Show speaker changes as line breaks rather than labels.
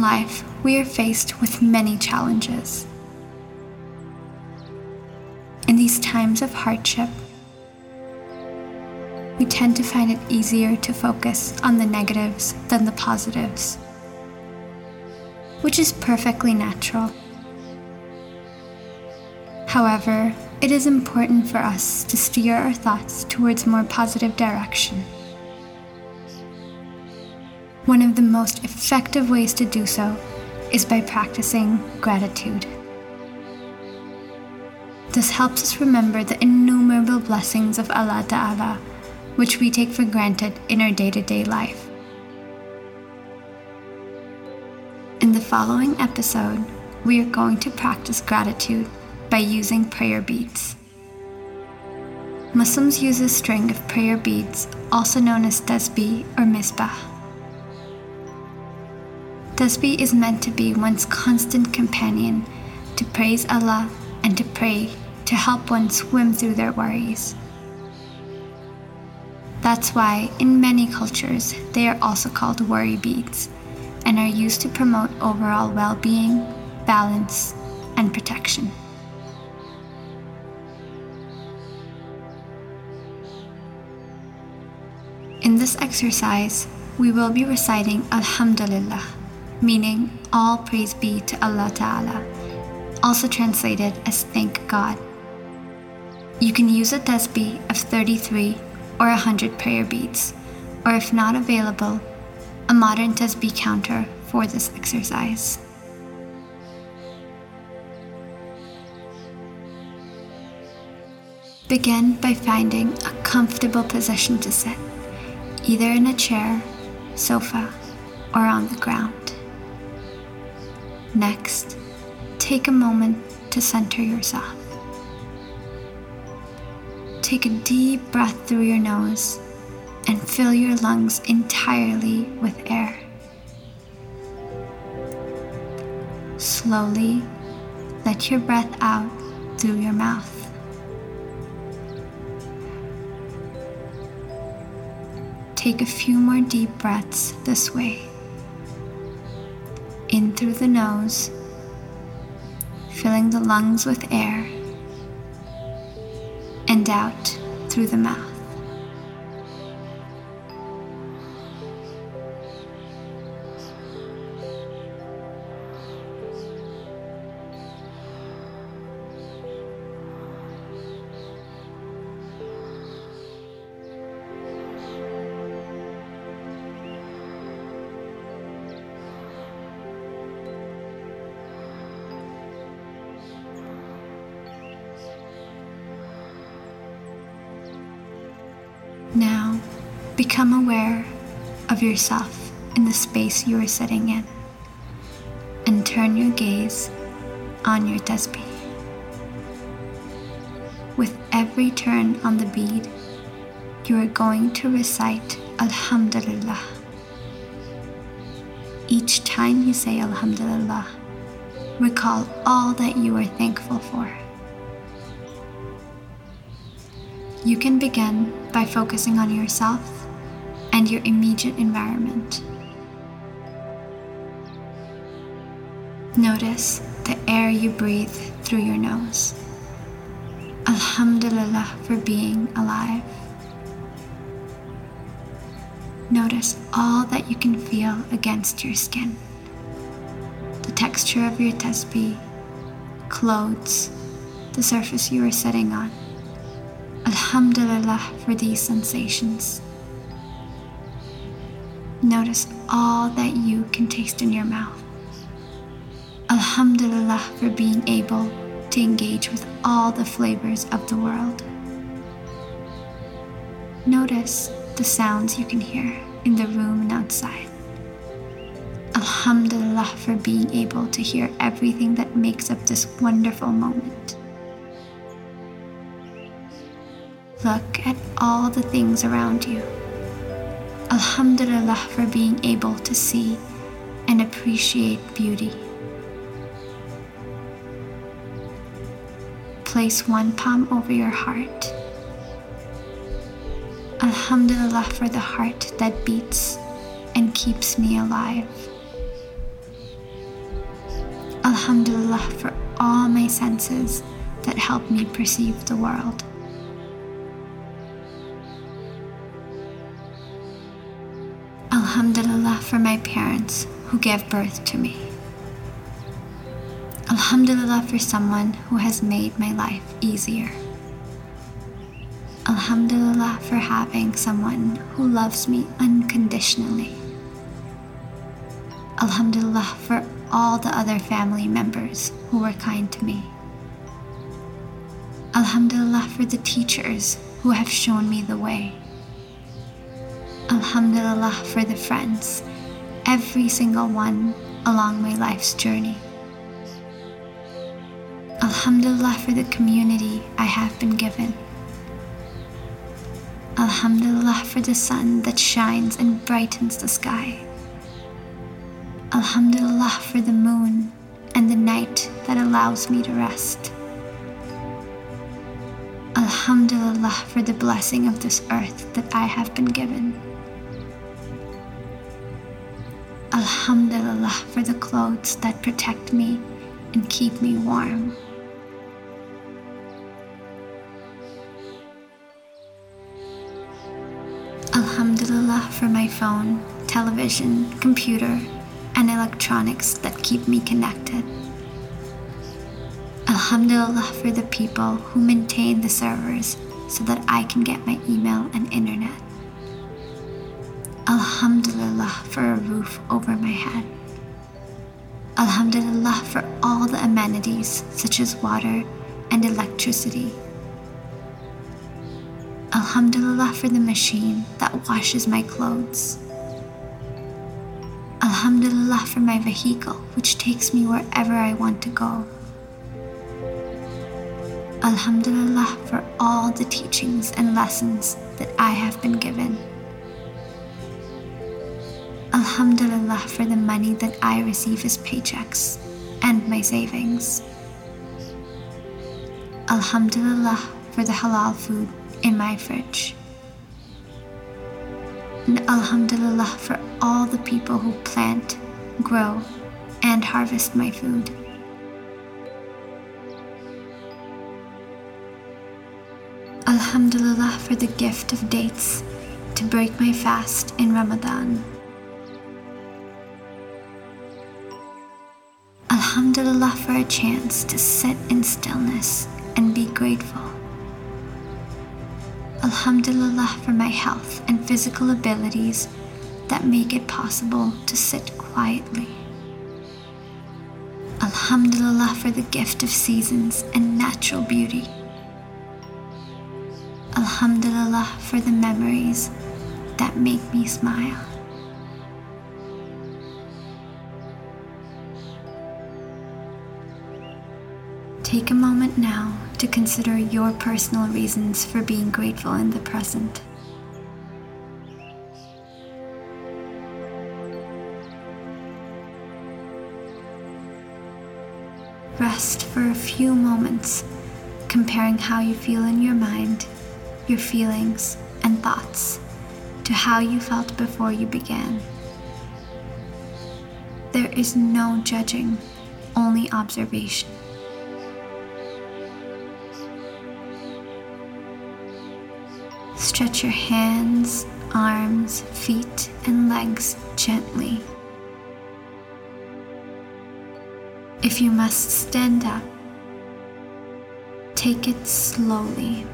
Life, we are faced with many challenges. In these times of hardship, we tend to find it easier to focus on the negatives than the positives, which is perfectly natural. However, it is important for us to steer our thoughts towards more positive direction. One of the most effective ways to do so is by practicing gratitude. This helps us remember the innumerable blessings of Allah Ta'ala, which we take for granted in our day to day life. In the following episode, we are going to practice gratitude by using prayer beads. Muslims use a string of prayer beads, also known as tasbih or misbah. Tasbih is meant to be one's constant companion to praise Allah and to pray to help one swim through their worries. That's why, in many cultures, they are also called worry beads and are used to promote overall well being, balance, and protection. In this exercise, we will be reciting Alhamdulillah meaning all praise be to Allah Ta'ala, also translated as thank God. You can use a tasbih of 33 or 100 prayer beads, or if not available, a modern tasbih counter for this exercise. Begin by finding a comfortable position to sit, either in a chair, sofa, or on the ground. Next, take a moment to center yourself. Take a deep breath through your nose and fill your lungs entirely with air. Slowly let your breath out through your mouth. Take a few more deep breaths this way in through the nose, filling the lungs with air, and out through the mouth. Now, become aware of yourself in the space you are sitting in and turn your gaze on your tasbih. With every turn on the bead, you are going to recite Alhamdulillah. Each time you say Alhamdulillah, recall all that you are thankful for. You can begin by focusing on yourself and your immediate environment. Notice the air you breathe through your nose. Alhamdulillah for being alive. Notice all that you can feel against your skin. The texture of your tasbih, clothes, the surface you are sitting on. Alhamdulillah for these sensations. Notice all that you can taste in your mouth. Alhamdulillah for being able to engage with all the flavors of the world. Notice the sounds you can hear in the room and outside. Alhamdulillah for being able to hear everything that makes up this wonderful moment. Look at all the things around you. Alhamdulillah for being able to see and appreciate beauty. Place one palm over your heart. Alhamdulillah for the heart that beats and keeps me alive. Alhamdulillah for all my senses that help me perceive the world. Alhamdulillah for my parents who gave birth to me. Alhamdulillah for someone who has made my life easier. Alhamdulillah for having someone who loves me unconditionally. Alhamdulillah for all the other family members who were kind to me. Alhamdulillah for the teachers who have shown me the way. Alhamdulillah for the friends, every single one along my life's journey. Alhamdulillah for the community I have been given. Alhamdulillah for the sun that shines and brightens the sky. Alhamdulillah for the moon and the night that allows me to rest. Alhamdulillah for the blessing of this earth that I have been given. Alhamdulillah for the clothes that protect me and keep me warm. Alhamdulillah for my phone, television, computer, and electronics that keep me connected. Alhamdulillah for the people who maintain the servers so that I can get my email roof over my head. Alhamdulillah for all the amenities such as water and electricity. Alhamdulillah for the machine that washes my clothes. Alhamdulillah for my vehicle, which takes me wherever I want to go. Alhamdulillah for all the teachings and lessons that I have been given. Alhamdulillah for the money that I receive as paychecks and my savings. Alhamdulillah for the halal food in my fridge and Alhamdulillah for all the people who plant, grow, and harvest my food. Alhamdulillah for the gift of dates to break my fast in Ramadan. Alhamdulillah for a chance to sit in stillness and be grateful. Alhamdulillah for my health and physical abilities that make it possible to sit quietly. Alhamdulillah for the gift of seasons and natural beauty. Alhamdulillah for the memories that make me smile. Take a moment now to consider your personal reasons for being grateful in the present. Rest for a few moments, comparing how you feel in your mind, your feelings, and thoughts to how you felt before you began. There is no judging, only observation. Stretch your hands, arms, feet, and legs gently. If you must stand up, take it slowly.